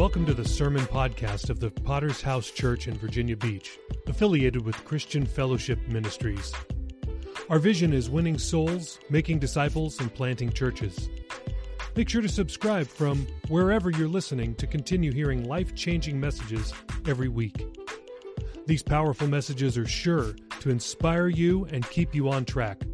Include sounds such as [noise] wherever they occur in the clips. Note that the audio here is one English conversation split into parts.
Welcome to the Sermon Podcast of the Potter's House Church in Virginia Beach, affiliated with Christian Fellowship Ministries. Our vision is winning souls, making disciples, and planting churches. Make sure to subscribe from wherever you're listening to continue hearing life changing messages every week. These powerful messages are sure to inspire you and keep you on track.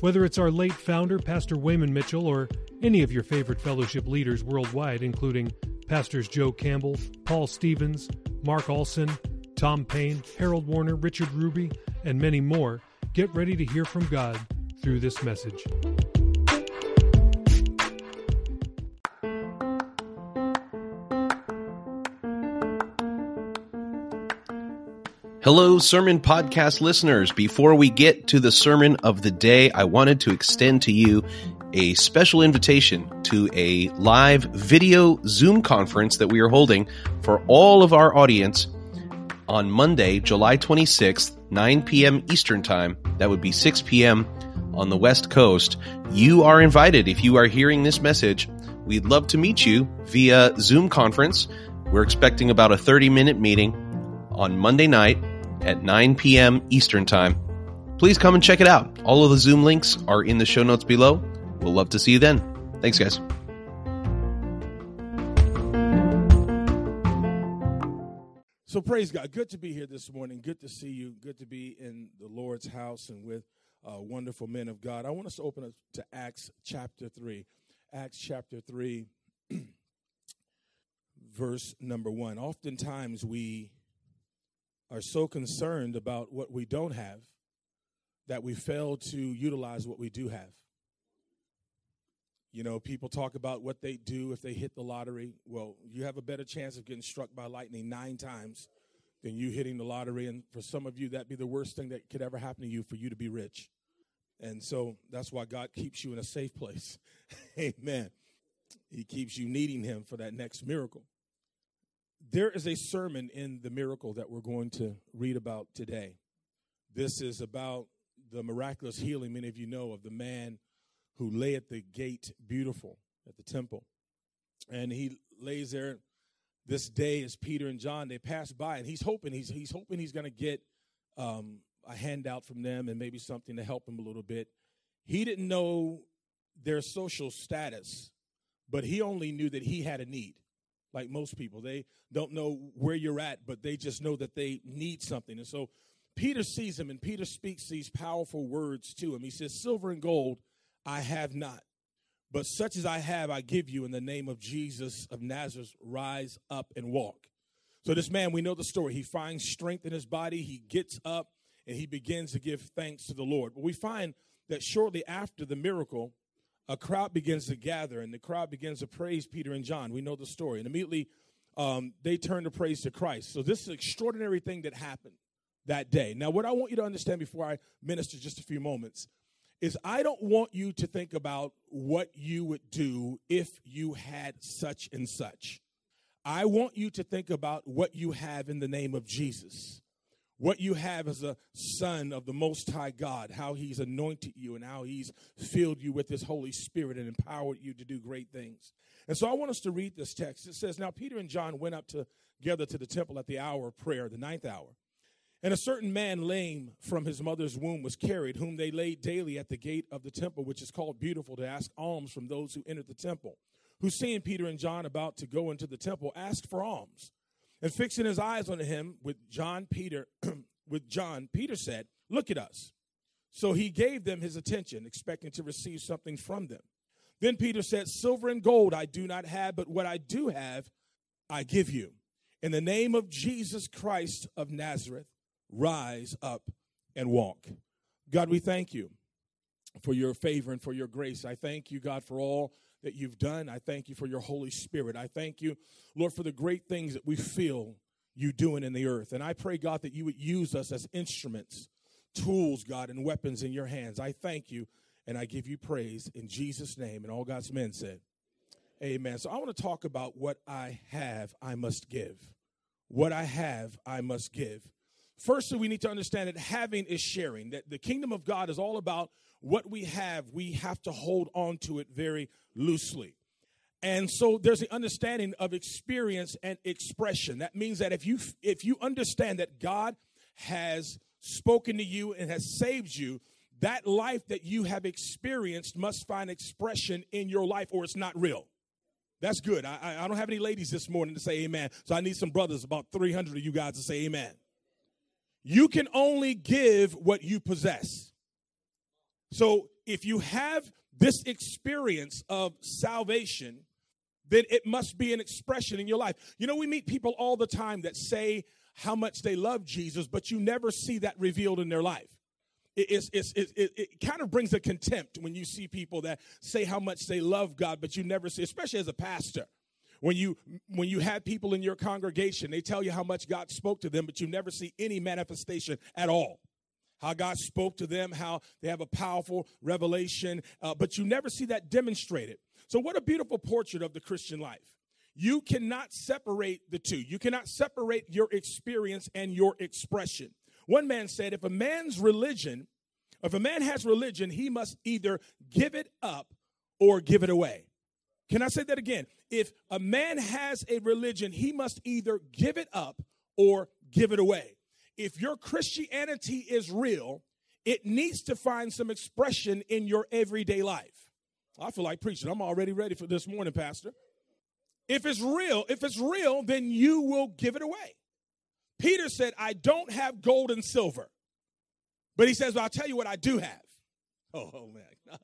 Whether it's our late founder, Pastor Wayman Mitchell, or any of your favorite fellowship leaders worldwide, including Pastors Joe Campbell, Paul Stevens, Mark Olson, Tom Payne, Harold Warner, Richard Ruby, and many more, get ready to hear from God through this message. Hello, Sermon Podcast listeners. Before we get to the sermon of the day, I wanted to extend to you a special invitation to a live video Zoom conference that we are holding for all of our audience on Monday, July 26th, 9 p.m. Eastern Time. That would be 6 p.m. on the West Coast. You are invited. If you are hearing this message, we'd love to meet you via Zoom conference. We're expecting about a 30 minute meeting on Monday night at 9 p.m. Eastern Time. Please come and check it out. All of the Zoom links are in the show notes below. We'll love to see you then. Thanks, guys. So praise God. Good to be here this morning. Good to see you. Good to be in the Lord's house and with uh, wonderful men of God. I want us to open up to Acts chapter 3. Acts chapter 3, [clears throat] verse number 1. Oftentimes we are so concerned about what we don't have that we fail to utilize what we do have. You know, people talk about what they do if they hit the lottery. Well, you have a better chance of getting struck by lightning nine times than you hitting the lottery. And for some of you, that'd be the worst thing that could ever happen to you for you to be rich. And so that's why God keeps you in a safe place. [laughs] Amen. He keeps you needing Him for that next miracle. There is a sermon in the miracle that we're going to read about today. This is about the miraculous healing, many of you know, of the man who lay at the gate beautiful at the temple. And he lays there this day as Peter and John, they pass by, and he's hoping he's he's hoping he's gonna get um, a handout from them and maybe something to help him a little bit. He didn't know their social status, but he only knew that he had a need. Like most people, they don't know where you're at, but they just know that they need something. And so Peter sees him, and Peter speaks these powerful words to him. He says, Silver and gold I have not. But such as I have, I give you in the name of Jesus of Nazareth, rise up and walk. So, this man, we know the story. He finds strength in his body, he gets up, and he begins to give thanks to the Lord. But we find that shortly after the miracle, a crowd begins to gather, and the crowd begins to praise Peter and John. We know the story. And immediately, um, they turn to praise to Christ. So, this is an extraordinary thing that happened that day. Now, what I want you to understand before I minister just a few moments is I don't want you to think about what you would do if you had such and such. I want you to think about what you have in the name of Jesus. What you have as a son of the Most High God, how He's anointed you and how He's filled you with His Holy Spirit and empowered you to do great things. And so I want us to read this text. It says, Now Peter and John went up together to the temple at the hour of prayer, the ninth hour. And a certain man, lame from his mother's womb, was carried, whom they laid daily at the gate of the temple, which is called Beautiful, to ask alms from those who entered the temple. Who, seeing Peter and John about to go into the temple, asked for alms. And fixing his eyes on him with John Peter, [clears throat] with John, Peter said, Look at us. So he gave them his attention, expecting to receive something from them. Then Peter said, Silver and gold I do not have, but what I do have, I give you. In the name of Jesus Christ of Nazareth, rise up and walk. God, we thank you for your favor and for your grace. I thank you, God, for all that you've done. I thank you for your Holy Spirit. I thank you, Lord, for the great things that we feel you doing in the earth. And I pray, God, that you would use us as instruments, tools, God, and weapons in your hands. I thank you and I give you praise in Jesus' name. And all God's men said, Amen. So I want to talk about what I have, I must give. What I have, I must give. Firstly, we need to understand that having is sharing, that the kingdom of God is all about what we have. We have to hold on to it very loosely. And so there's the understanding of experience and expression. That means that if you if you understand that God has spoken to you and has saved you, that life that you have experienced must find expression in your life or it's not real. That's good. I, I don't have any ladies this morning to say amen. So I need some brothers, about 300 of you guys to say amen. You can only give what you possess. So if you have this experience of salvation, then it must be an expression in your life. You know, we meet people all the time that say how much they love Jesus, but you never see that revealed in their life. It, it, it, it kind of brings a contempt when you see people that say how much they love God, but you never see, especially as a pastor. When you when you have people in your congregation, they tell you how much God spoke to them, but you never see any manifestation at all how God spoke to them, how they have a powerful revelation, uh, but you never see that demonstrated. So, what a beautiful portrait of the Christian life. You cannot separate the two. You cannot separate your experience and your expression. One man said, if a man's religion, if a man has religion, he must either give it up or give it away. Can I say that again? If a man has a religion, he must either give it up or give it away. If your Christianity is real, it needs to find some expression in your everyday life. I feel like preaching. I'm already ready for this morning, Pastor. If it's real, if it's real, then you will give it away. Peter said, I don't have gold and silver. But he says, well, I'll tell you what I do have. [laughs] Oh, man. [laughs]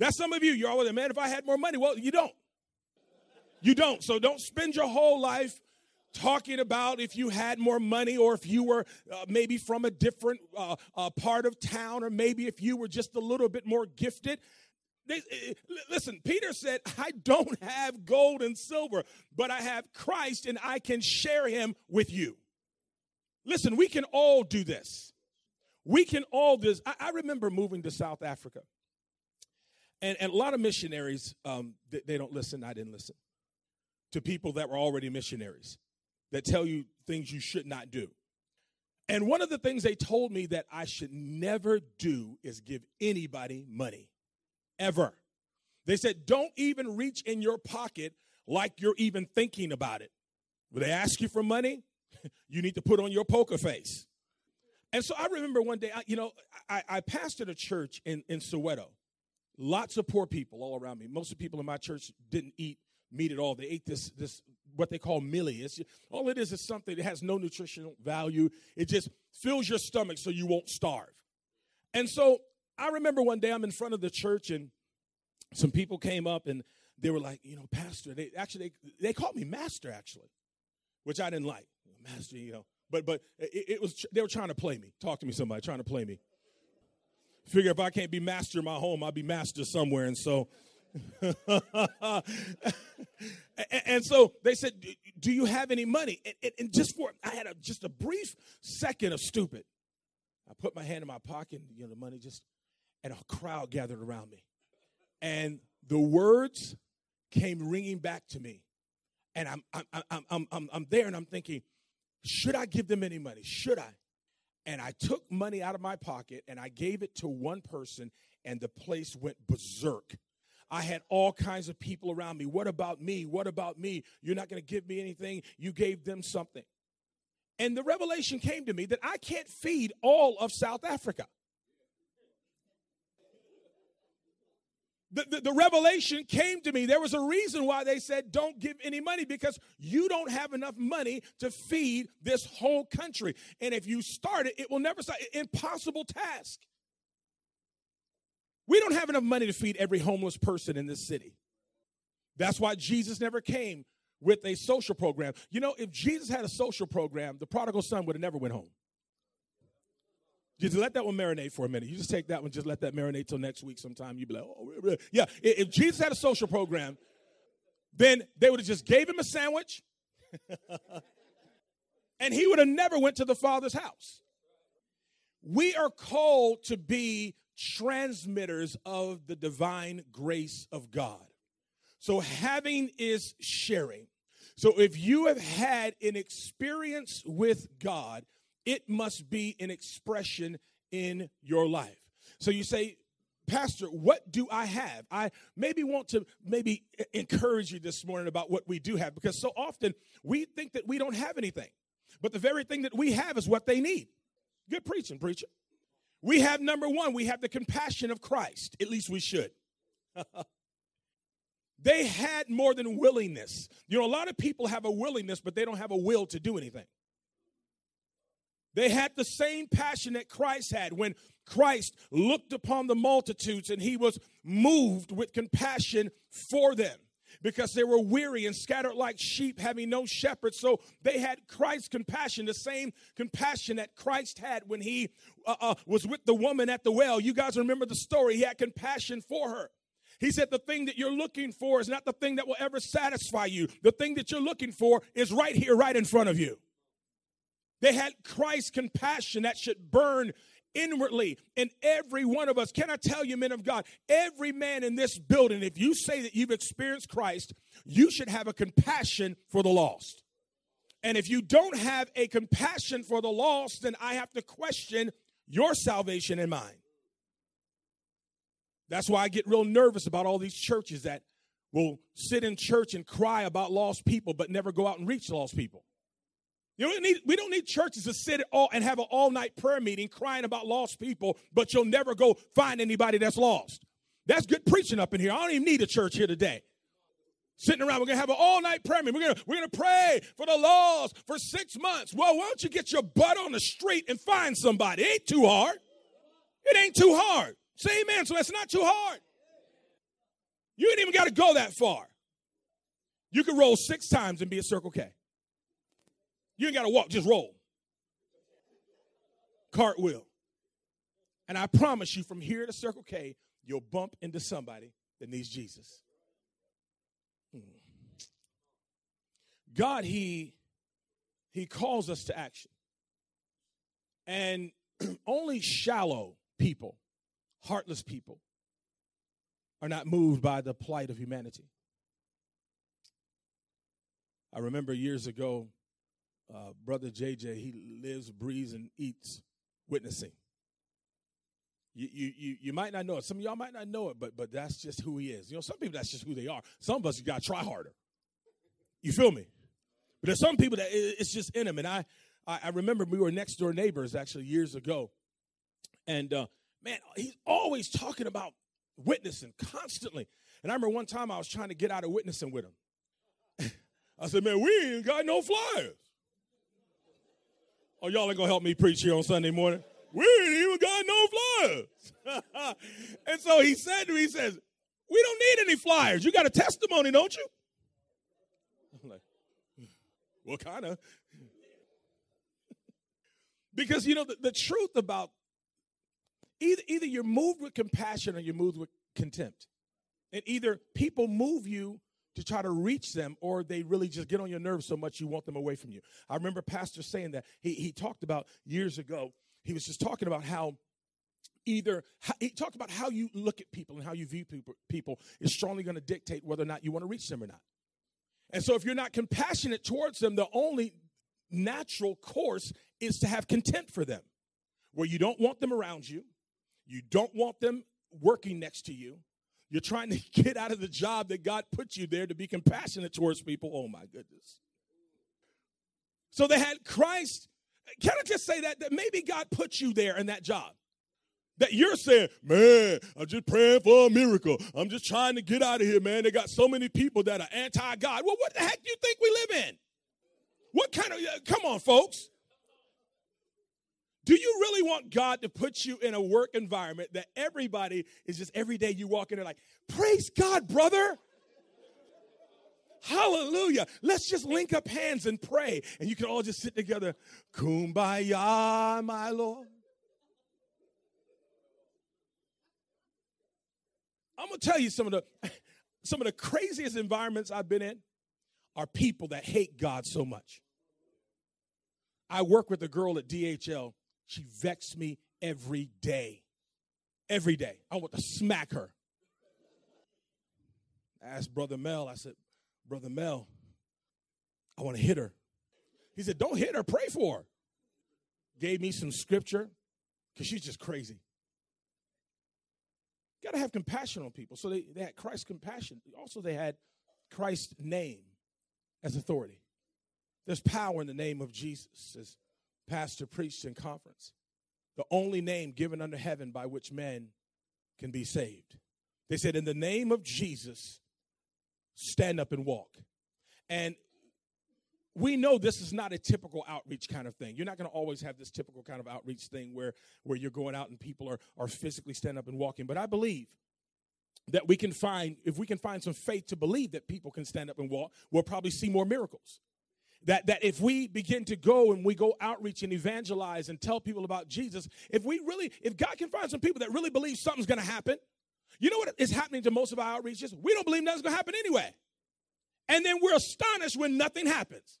That's some of you. You're always, man, if I had more money. Well, you don't. You don't. So don't spend your whole life talking about if you had more money or if you were uh, maybe from a different uh, uh, part of town or maybe if you were just a little bit more gifted. They, uh, listen, Peter said, I don't have gold and silver, but I have Christ and I can share him with you. Listen, we can all do this. We can all do this. I, I remember moving to South Africa. And, and a lot of missionaries, um, they, they don't listen. I didn't listen to people that were already missionaries that tell you things you should not do. And one of the things they told me that I should never do is give anybody money ever. They said, don't even reach in your pocket like you're even thinking about it. When they ask you for money, [laughs] you need to put on your poker face. And so I remember one day, I, you know, I, I pastored a church in, in Soweto. Lots of poor people all around me. Most of the people in my church didn't eat meat at all. They ate this, this what they call millie. It's, all it is is something that has no nutritional value. It just fills your stomach so you won't starve. And so I remember one day I'm in front of the church and some people came up and they were like, you know, pastor. They actually they, they called me master actually, which I didn't like. Master, you know. But but it, it was they were trying to play me. Talk to me, somebody trying to play me. Figure if I can't be master in my home, I'll be master somewhere. And so [laughs] and so they said, "Do you have any money?" And, and, just for I had a, just a brief second of stupid. I put my hand in my pocket, you know, the money just, and a crowd gathered around me, and the words came ringing back to me, and I'm I'm I'm I'm I'm, I'm there, and I'm thinking, should I give them any money? Should I? And I took money out of my pocket and I gave it to one person, and the place went berserk. I had all kinds of people around me. What about me? What about me? You're not going to give me anything. You gave them something. And the revelation came to me that I can't feed all of South Africa. The, the, the, revelation came to me. There was a reason why they said, don't give any money because you don't have enough money to feed this whole country. And if you start it, it will never start. Impossible task. We don't have enough money to feed every homeless person in this city. That's why Jesus never came with a social program. You know, if Jesus had a social program, the prodigal son would have never went home. Just let that one marinate for a minute. You just take that one, just let that marinate till next week sometime. You'd be like, oh, yeah. If Jesus had a social program, then they would have just gave him a sandwich, [laughs] and he would have never went to the Father's house. We are called to be transmitters of the divine grace of God. So, having is sharing. So, if you have had an experience with God, it must be an expression in your life. So, you say, Pastor, what do I have? I maybe want to maybe encourage you this morning about what we do have because so often we think that we don't have anything. But the very thing that we have is what they need. Good preaching, preacher. We have number one, we have the compassion of Christ. At least we should. [laughs] they had more than willingness. You know, a lot of people have a willingness, but they don't have a will to do anything. They had the same passion that Christ had when Christ looked upon the multitudes and he was moved with compassion for them because they were weary and scattered like sheep, having no shepherd. So they had Christ's compassion, the same compassion that Christ had when he uh, uh, was with the woman at the well. You guys remember the story. He had compassion for her. He said, The thing that you're looking for is not the thing that will ever satisfy you. The thing that you're looking for is right here, right in front of you. They had Christ's compassion that should burn inwardly in every one of us. Can I tell you, men of God, every man in this building, if you say that you've experienced Christ, you should have a compassion for the lost. And if you don't have a compassion for the lost, then I have to question your salvation and mine. That's why I get real nervous about all these churches that will sit in church and cry about lost people but never go out and reach lost people. You don't need, we don't need churches to sit at all and have an all night prayer meeting crying about lost people, but you'll never go find anybody that's lost. That's good preaching up in here. I don't even need a church here today. Sitting around, we're gonna have an all night prayer meeting. We're gonna, we're gonna pray for the lost for six months. Well, why don't you get your butt on the street and find somebody? It ain't too hard. It ain't too hard. Say amen. So that's not too hard. You ain't even got to go that far. You can roll six times and be a Circle K. You ain't got to walk, just roll. Cartwheel. And I promise you, from here to Circle K, you'll bump into somebody that needs Jesus. Hmm. God, He He calls us to action. And [clears throat] only shallow people, heartless people, are not moved by the plight of humanity. I remember years ago, uh, brother JJ, he lives, breathes, and eats witnessing. You, you, you, you might not know it. Some of y'all might not know it, but, but that's just who he is. You know, some people, that's just who they are. Some of us, you got to try harder. You feel me? But there's some people that it's just in them. And I, I remember we were next door neighbors actually years ago. And uh, man, he's always talking about witnessing constantly. And I remember one time I was trying to get out of witnessing with him. [laughs] I said, man, we ain't got no flyers. Oh, y'all ain't gonna help me preach here on Sunday morning. We ain't even got no flyers. [laughs] and so he said to me, he says, We don't need any flyers. You got a testimony, don't you? I'm like, What kind of? because you know the, the truth about either either you're moved with compassion or you're moved with contempt. And either people move you to try to reach them, or they really just get on your nerves so much you want them away from you. I remember Pastor saying that. He, he talked about years ago, he was just talking about how either he talked about how you look at people and how you view people, people is strongly going to dictate whether or not you want to reach them or not. And so if you're not compassionate towards them, the only natural course is to have contempt for them, where you don't want them around you, you don't want them working next to you, you're trying to [laughs] get out of the job that God put you there to be compassionate towards people. Oh my goodness. So they had Christ. Can I just say that, that maybe God put you there in that job? That you're saying, man, I'm just praying for a miracle. I'm just trying to get out of here, man. They got so many people that are anti God. Well, what the heck do you think we live in? What kind of, uh, come on, folks. Do you really want God to put you in a work environment that everybody is just every day you walk in there like, praise God, brother? Hallelujah. Let's just link up hands and pray. And you can all just sit together. Kumbaya, my Lord. I'm gonna tell you some of the [laughs] some of the craziest environments I've been in are people that hate God so much. I work with a girl at DHL she vexed me every day. Every day. I want to smack her. I asked Brother Mel, I said, Brother Mel, I want to hit her. He said, Don't hit her, pray for her. Gave me some scripture because she's just crazy. got to have compassion on people. So they, they had Christ's compassion. Also, they had Christ's name as authority. There's power in the name of Jesus, as Pastor preached in conference. The only name given under heaven by which men can be saved. They said, In the name of Jesus, stand up and walk. And we know this is not a typical outreach kind of thing. You're not going to always have this typical kind of outreach thing where, where you're going out and people are, are physically standing up and walking. But I believe that we can find, if we can find some faith to believe that people can stand up and walk, we'll probably see more miracles. That, that if we begin to go and we go outreach and evangelize and tell people about Jesus, if we really, if God can find some people that really believe something's to happen, you know what is happening to most of our outreaches? We don't believe nothing's to happen anyway. And then we're astonished when nothing happens.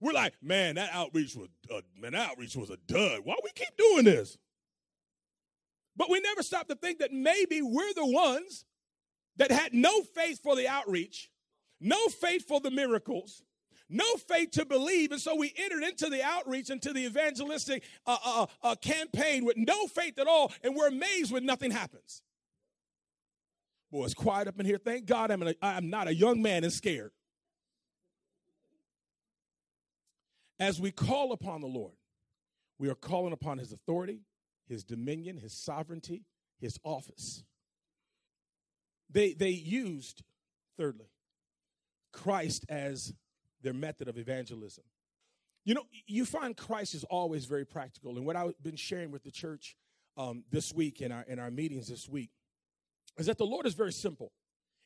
We're like, man, that outreach was uh, man, that outreach was a dud. Why we keep doing this? But we never stop to think that maybe we're the ones that had no faith for the outreach, no faith for the miracles, no faith to believe, and so we entered into the outreach, into the evangelistic uh, uh, uh, campaign with no faith at all, and we're amazed when nothing happens. Boy, it's quiet up in here. Thank God I'm, a, I'm not a young man and scared. As we call upon the Lord, we are calling upon his authority, his dominion, his sovereignty, his office. They, they used, thirdly, Christ as their method of evangelism. You know, you find Christ is always very practical. And what I've been sharing with the church um, this week in our, in our meetings this week is that the Lord is very simple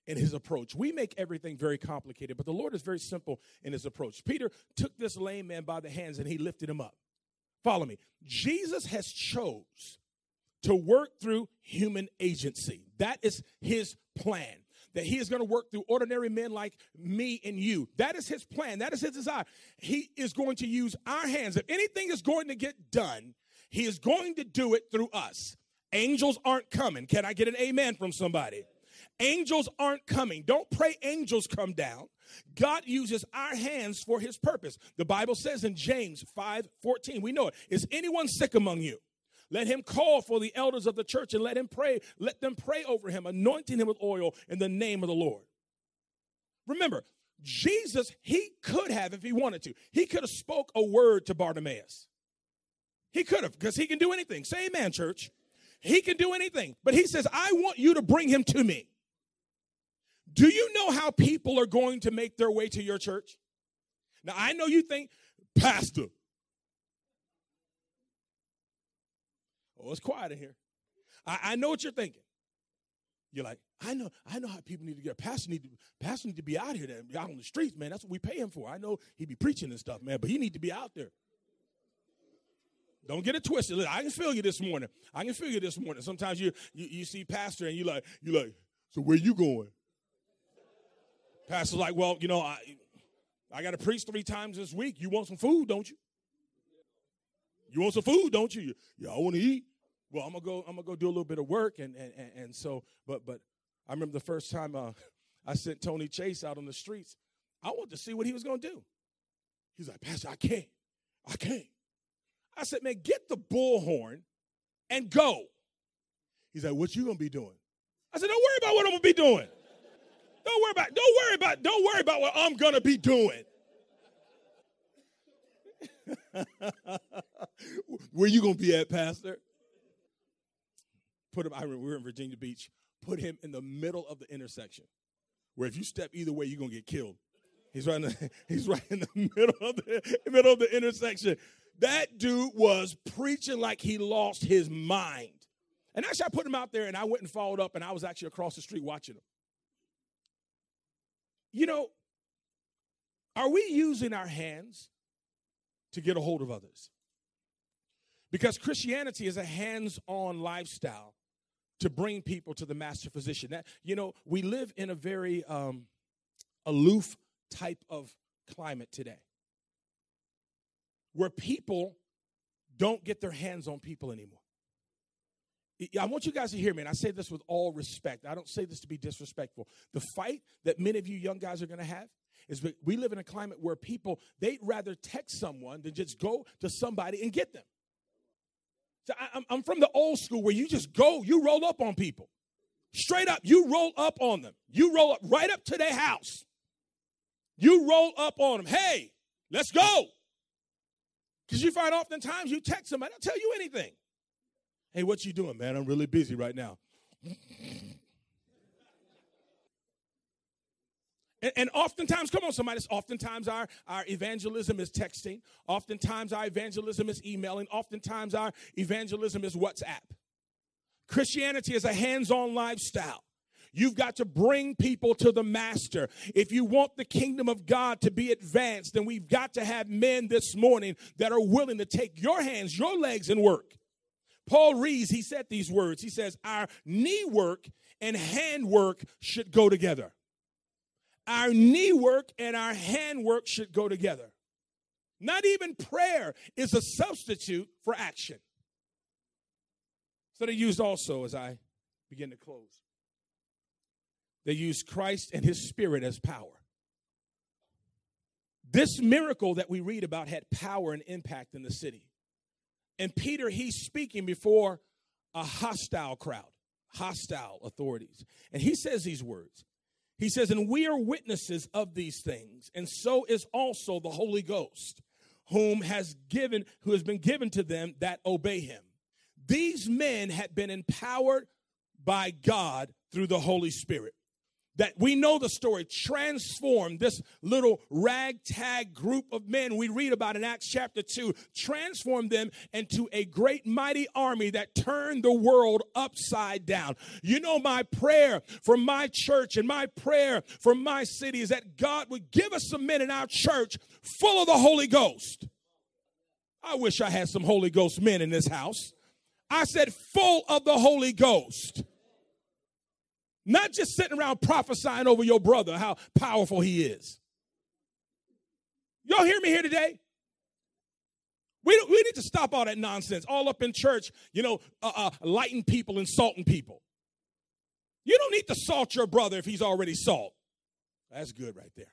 in his approach. We make everything very complicated, but the Lord is very simple in his approach. Peter took this lame man by the hands and he lifted him up. Follow me. Jesus has chose to work through human agency. That is his plan. That he is going to work through ordinary men like me and you. That is his plan. That is his desire. He is going to use our hands. If anything is going to get done, he is going to do it through us. Angels aren't coming. Can I get an amen from somebody? Angels aren't coming. Don't pray angels come down. God uses our hands for his purpose. The Bible says in James 5 14, we know it. Is anyone sick among you? Let him call for the elders of the church and let him pray. Let them pray over him, anointing him with oil in the name of the Lord. Remember, Jesus, he could have, if he wanted to, he could have spoke a word to Bartimaeus. He could have, because he can do anything. Say amen, church. He can do anything. But he says, I want you to bring him to me. Do you know how people are going to make their way to your church? Now, I know you think, Pastor. Oh, it's quiet in here. I, I know what you're thinking. You're like, I know, I know how people need to get. Pastor need to, pastor need to be out here, there, out on the streets, man. That's what we pay him for. I know he'd be preaching and stuff, man, but he need to be out there. Don't get it twisted. I can feel you this morning. I can feel you this morning. Sometimes you you, you see pastor and you like you like. So where you going? Pastor's like, well, you know, I, I got to preach three times this week. You want some food, don't you? You want some food, don't you? Yeah, I want to eat. Well, I'm gonna go. I'm gonna go do a little bit of work, and and and so. But but I remember the first time uh, [laughs] I sent Tony Chase out on the streets. I wanted to see what he was gonna do. He's like, Pastor, I can't. I can't. I said, man, get the bullhorn and go. He's like, what you gonna be doing? I said, don't worry about what I'm gonna be doing. Don't worry about, don't worry about, don't worry about what I'm gonna be doing. [laughs] Where you gonna be at, Pastor? Put him. I remember we were in Virginia Beach. Put him in the middle of the intersection, where if you step either way, you're gonna get killed. He's right. In the, [laughs] he's right in the [laughs] middle of the middle of the intersection. That dude was preaching like he lost his mind. And actually, I put him out there, and I went and followed up, and I was actually across the street watching him. You know, are we using our hands to get a hold of others? Because Christianity is a hands on lifestyle to bring people to the master physician. That, you know, we live in a very um, aloof type of climate today where people don't get their hands on people anymore. I want you guys to hear me, and I say this with all respect. I don't say this to be disrespectful. The fight that many of you young guys are going to have is we live in a climate where people they'd rather text someone than just go to somebody and get them. So I, I'm from the old school where you just go, you roll up on people. Straight up, you roll up on them. You roll up right up to their house. You roll up on them. Hey, let's go. Because you find oftentimes you text somebody, don't tell you anything. Hey, what you doing, man? I'm really busy right now. And, and, oftentimes, come on, somebody, oftentimes our, our evangelism is texting. Oftentimes our evangelism is emailing. Oftentimes our evangelism is WhatsApp. Christianity is a hands on lifestyle. You've got to bring people to the master. If you want the kingdom of God to be advanced, then we've got to have men this morning that are willing to take your hands, your legs, and work. Paul Rees, he said these words. He says, Our knee work and hand work should go together. Our knee work and our hand work should go together. Not even prayer is a substitute for action. So they used also, as I begin to close, they used Christ and his spirit as power. This miracle that we read about had power and impact in the city. And Peter, he's speaking before a hostile crowd, hostile authorities. And he says these words he says, And we are witnesses of these things, and so is also the Holy Ghost, whom has given, who has been given to them that obey him. These men had been empowered by God through the Holy Spirit that we know the story transformed this little ragtag group of men we read about in Acts chapter 2, transformed them into a great mighty army that turned the world upside down. You know, my prayer for my church and my prayer for my city is that God would give us some men in our church full of the Holy Ghost. I wish I had some Holy Ghost men in this house. I said, full of the Holy Ghost. Not just sitting around prophesying over your brother how powerful he is. Y'all hear me here today? We, we need to stop all that nonsense, all up in church, you know, uh, uh, lighting people, insulting people. You don't need to salt your brother if he's already salt. That's good right there.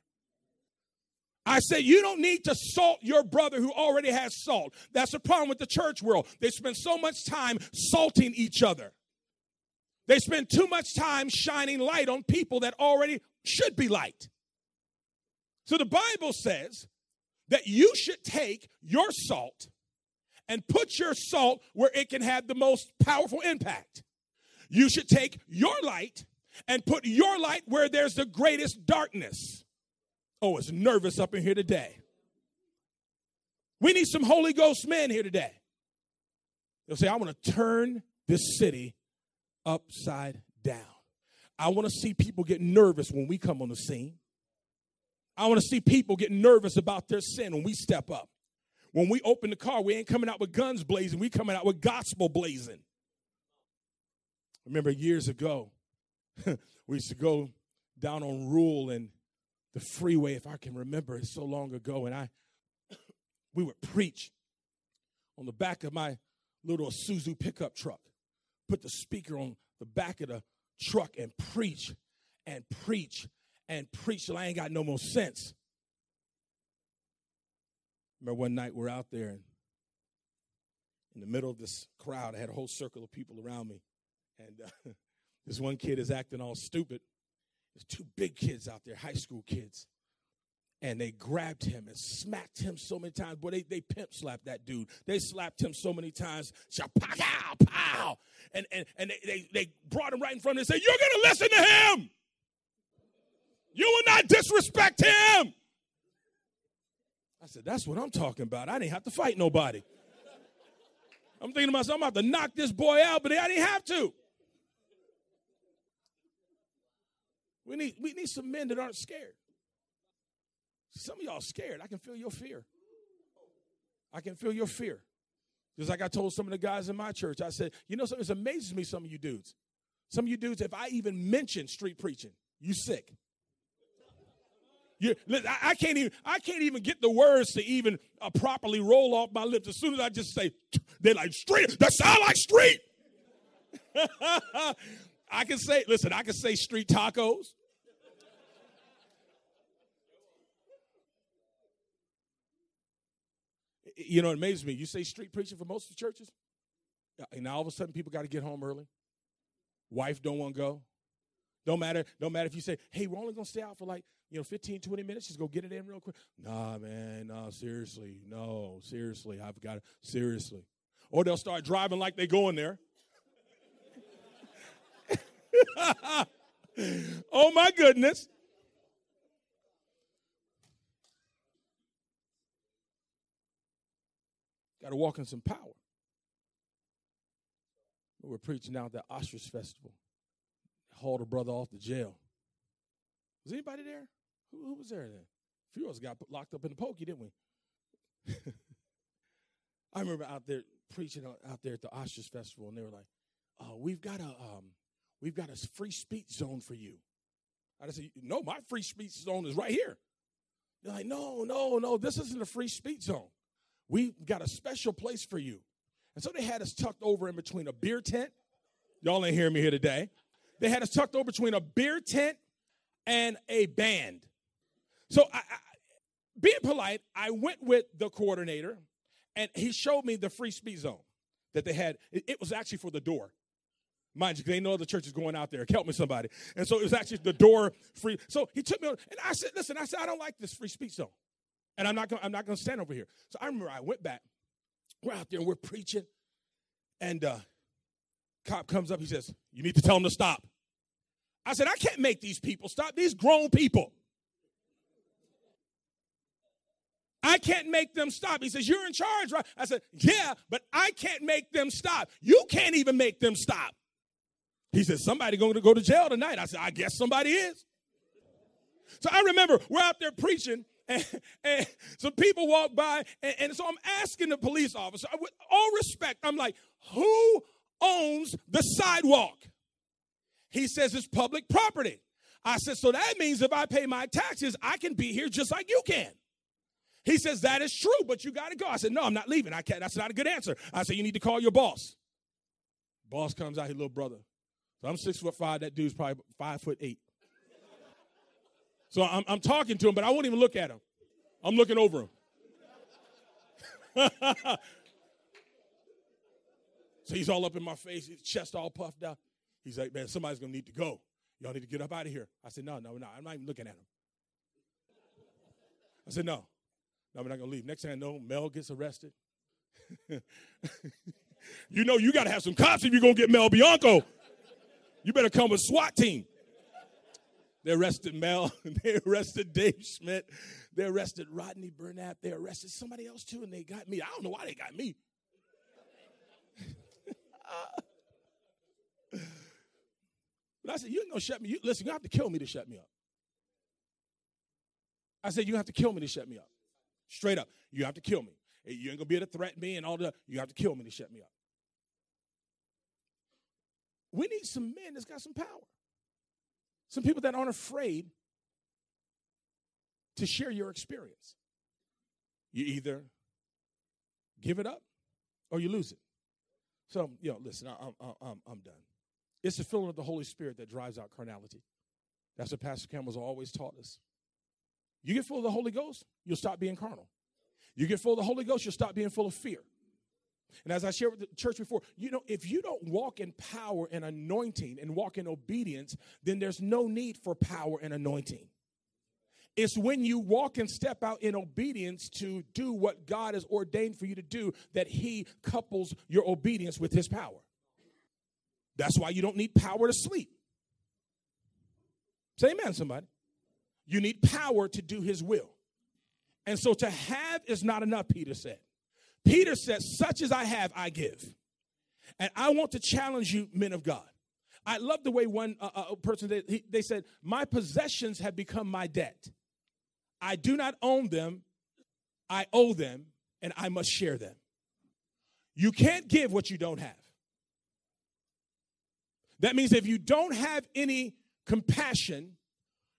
I said, you don't need to salt your brother who already has salt. That's the problem with the church world. They spend so much time salting each other. They spend too much time shining light on people that already should be light. So the Bible says that you should take your salt and put your salt where it can have the most powerful impact. You should take your light and put your light where there's the greatest darkness. Oh, it's nervous up in here today. We need some Holy Ghost men here today. They'll say, I want to turn this city upside down. I want to see people get nervous when we come on the scene. I want to see people get nervous about their sin when we step up. When we open the car, we ain't coming out with guns blazing, we coming out with gospel blazing. remember years ago, [laughs] we used to go down on Rule and the freeway, if I can remember, it's so long ago, and I [coughs] we would preach on the back of my little Isuzu pickup truck put the speaker on the back of the truck and preach and preach and preach till I ain't got no more sense. Remember one night we're out there and in the middle of this crowd, I had a whole circle of people around me. And uh, [laughs] this one kid is acting all stupid. There's two big kids out there, high school kids and they grabbed him and smacked him so many times. Boy, they, they pimp slapped that dude. They slapped him so many times. Pow, pow. And, and, and they, they, they brought him right in front of him and said, You're going to listen to him. You will not disrespect him. I said, That's what I'm talking about. I didn't have to fight nobody. I'm thinking to myself, I'm about to knock this boy out, but I didn't have to. We need, we need some men that aren't scared. Some of y'all scared. I can feel your fear. I can feel your fear. Just like I told some of the guys in my church, I said, you know, something that amazes me, some of you dudes. Some of you dudes, if I even mention street preaching, you sick. You, I can't even I can't even get the words to even uh, properly roll off my lips. As soon as I just say, [tsk] they're like street. That sound like street. [laughs] I can say, listen, I can say street tacos. You know, it amazes me. You say street preaching for most of the churches? Uh, and now all of a sudden people got to get home early. Wife don't want to go. Don't matter. Don't matter if you say, hey, we're only going to stay out for like, you know, 15, 20 minutes. Just go get it in real quick. Nah, man. No, seriously. No, seriously. I've got it. Seriously. Or they'll start driving like they going there. [laughs] oh, my goodness. Got to walk in some power. We were preaching out at the Ostrich Festival. Hauled a brother off the jail. Was anybody there? Who, who was there then? A few of us got locked up in the pokey, didn't we? [laughs] I remember out there preaching out there at the Ostrich Festival, and they were like, oh, "We've got a um, we've got a free speech zone for you." I said, "No, my free speech zone is right here." They're like, "No, no, no, this isn't a free speech zone. We've got a special place for you." And so they had us tucked over in between a beer tent. Y'all ain't hearing me here today. They had us tucked over between a beer tent and a band. So, I, I, being polite, I went with the coordinator, and he showed me the free speech zone that they had. It, it was actually for the door. Mind you, they know the church is going out there. Help me, somebody. And so it was actually the door free. So he took me on, and I said, "Listen," I said, "I don't like this free speech zone, and I'm not going. I'm not to stand over here." So I remember I went back. We're out there and we're preaching, and uh, cop comes up. He says, "You need to tell them to stop." I said, "I can't make these people stop. These grown people." I can't make them stop. He says, You're in charge, right? I said, Yeah, but I can't make them stop. You can't even make them stop. He says, Somebody going to go to jail tonight. I said, I guess somebody is. So I remember we're out there preaching, and, and some people walk by, and, and, so I'm asking the police officer, with all respect, I'm like, Who owns the sidewalk? He says it's public property. I said, So that means if I pay my taxes, I can be here just like you can. He says, That is true, but you got to go. I said, No, I'm not leaving. I can't. That's not a good answer. I said, You need to call your boss. Boss comes out, here, little brother. So I'm six foot five. That dude's probably five foot eight. So I'm, I'm talking to him, but I won't even look at him. I'm looking over him. [laughs] so he's all up in my face, his chest all puffed out. He's like, man, somebody's gonna need to go. Y'all need to get up out of here. I said, no, no, no, I'm not even looking at him. I said, no, no, we're not gonna leave. Next thing I know, Mel gets arrested. [laughs] you know, you gotta have some cops if you're gonna get Mel Bianco. You better come with SWAT team. They arrested Mel. [laughs] They arrested Dave Schmidt. They arrested Rodney Burnett. They arrested somebody else too, and they got me. I don't know why they got me. [laughs] but I said, You ain't gonna shut me. You, listen, you have to kill me to shut me up. I said, You have to kill me to shut me up. Straight up. You have to kill me. You ain't gonna be able to threaten me and all that. You have to kill me to shut me up. We need some men that's got some power. Some people that aren't afraid to share your experience. You either give it up or you lose it. So, you know, listen, I, am I'm, I'm done. It's the filling of the Holy Spirit that drives out carnality. That's what Pastor Campbell's always taught us. You get full of the Holy Ghost, you'll stop being carnal. You get full of the Holy Ghost, you'll stop being full of fear. And as I shared with the church before, you know, if you don't walk in power and anointing and walk in obedience, then there's no need for power and anointing. It's when you walk and step out in obedience to do what God has ordained for you to do that He couples your obedience with His power. That's why you don't need power to sleep. Say amen, somebody. You need power to do His will. And so to have is not enough, Peter said. Peter says, Such as I have, I give. And I want to challenge you, men of God. I love the way one uh, uh, person, they, they said, My possessions have become my debt. I do not own them, I owe them, and I must share them. You can't give what you don't have. That means if you don't have any compassion,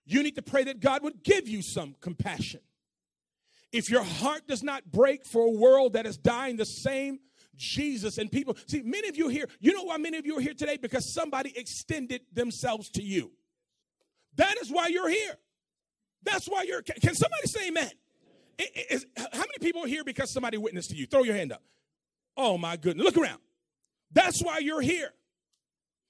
you need to pray that God would give you some compassion. If your heart does not break for a world that is dying the same Jesus and people, see, many of you here, you know why many of you are here today? Because somebody extended themselves to you. That is why you're here. That's why you're. Can somebody say amen? Is, how many people are here because somebody witnessed to you? Throw your hand up. Oh my goodness. Look around. That's why you're here.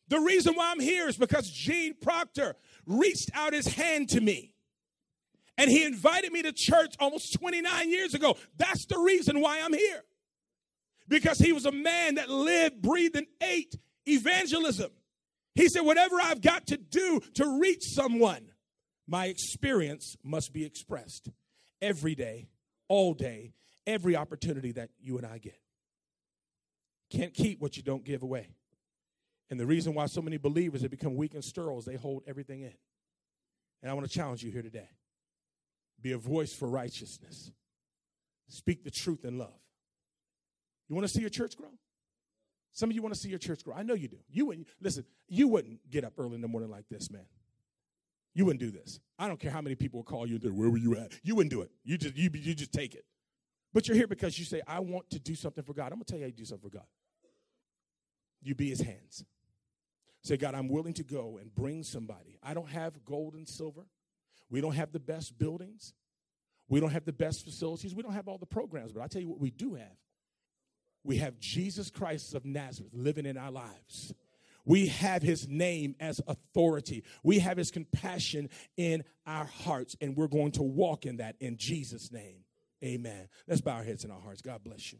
The reason why I'm here is because Gene Proctor reached out his hand to me. And he invited me to church almost 29 years ago. That's the reason why I'm here. Because he was a man that lived, breathed, and ate evangelism. He said, Whatever I've got to do to reach someone, my experience must be expressed every day, all day, every opportunity that you and I get. Can't keep what you don't give away. And the reason why so many believers have become weak and sterile is they hold everything in. And I want to challenge you here today. Be a voice for righteousness. Speak the truth in love. You want to see your church grow? Some of you want to see your church grow. I know you do. You wouldn't listen, you wouldn't get up early in the morning like this, man. You wouldn't do this. I don't care how many people call you and say, where were you at? You wouldn't do it. You just you, you just take it. But you're here because you say, I want to do something for God. I'm gonna tell you how you do something for God. You be his hands. Say, God, I'm willing to go and bring somebody. I don't have gold and silver. We don't have the best buildings. We don't have the best facilities. We don't have all the programs. But I tell you what we do have. We have Jesus Christ of Nazareth living in our lives. We have his name as authority. We have his compassion in our hearts, and we're going to walk in that in Jesus' name. Amen. Let's bow our heads in our hearts. God bless you.